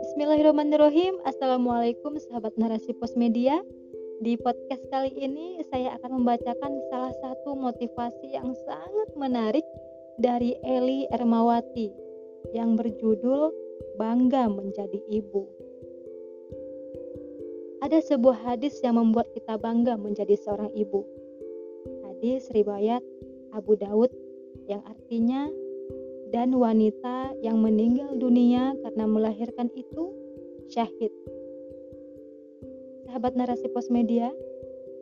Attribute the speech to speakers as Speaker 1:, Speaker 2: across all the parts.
Speaker 1: Bismillahirrahmanirrahim. Assalamualaikum sahabat narasi pos media. Di podcast kali ini saya akan membacakan salah satu motivasi yang sangat menarik dari Eli Ermawati yang berjudul Bangga Menjadi Ibu. Ada sebuah hadis yang membuat kita bangga menjadi seorang ibu. Hadis riwayat Abu Daud yang artinya dan wanita yang meninggal dunia karena melahirkan itu syahid. Sahabat narasi pos media,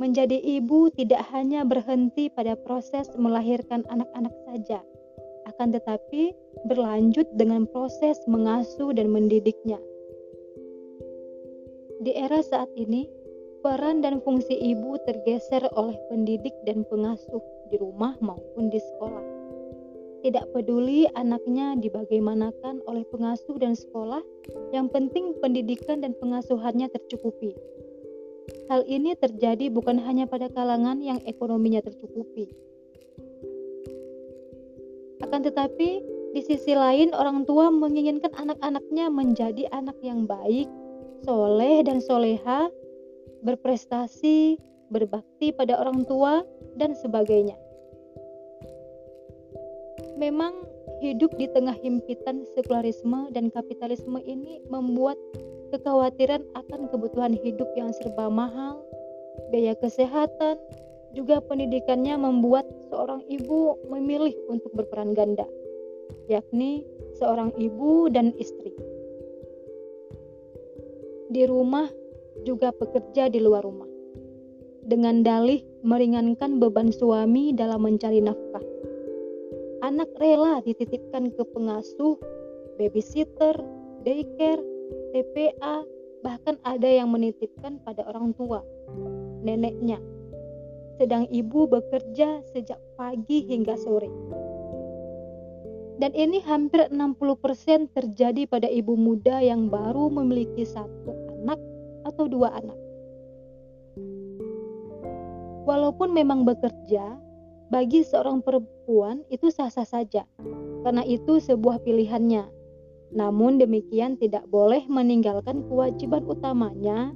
Speaker 1: menjadi ibu tidak hanya berhenti pada proses melahirkan anak-anak saja, akan tetapi berlanjut dengan proses mengasuh dan mendidiknya. Di era saat ini, peran dan fungsi ibu tergeser oleh pendidik dan pengasuh di rumah maupun di sekolah tidak peduli anaknya dibagaimanakan oleh pengasuh dan sekolah, yang penting pendidikan dan pengasuhannya tercukupi. Hal ini terjadi bukan hanya pada kalangan yang ekonominya tercukupi. Akan tetapi, di sisi lain orang tua menginginkan anak-anaknya menjadi anak yang baik, soleh dan soleha, berprestasi, berbakti pada orang tua, dan sebagainya memang hidup di tengah himpitan sekularisme dan kapitalisme ini membuat kekhawatiran akan kebutuhan hidup yang serba mahal, biaya kesehatan, juga pendidikannya membuat seorang ibu memilih untuk berperan ganda, yakni seorang ibu dan istri. Di rumah juga bekerja di luar rumah, dengan dalih meringankan beban suami dalam mencari nafkah anak rela dititipkan ke pengasuh, babysitter, daycare, TPA, bahkan ada yang menitipkan pada orang tua, neneknya. Sedang ibu bekerja sejak pagi hingga sore. Dan ini hampir 60% terjadi pada ibu muda yang baru memiliki satu anak atau dua anak. Walaupun memang bekerja, bagi seorang perempuan itu sah-sah saja, karena itu sebuah pilihannya. Namun demikian tidak boleh meninggalkan kewajiban utamanya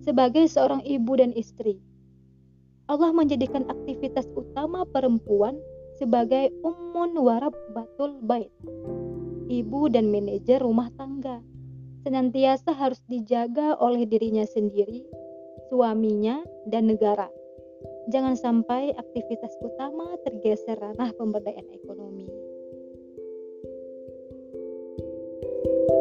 Speaker 1: sebagai seorang ibu dan istri. Allah menjadikan aktivitas utama perempuan sebagai ummun warab batul bait, ibu dan manajer rumah tangga. Senantiasa harus dijaga oleh dirinya sendiri, suaminya, dan negara jangan sampai aktivitas utama tergeser ranah pemberdayaan ekonomi. thank you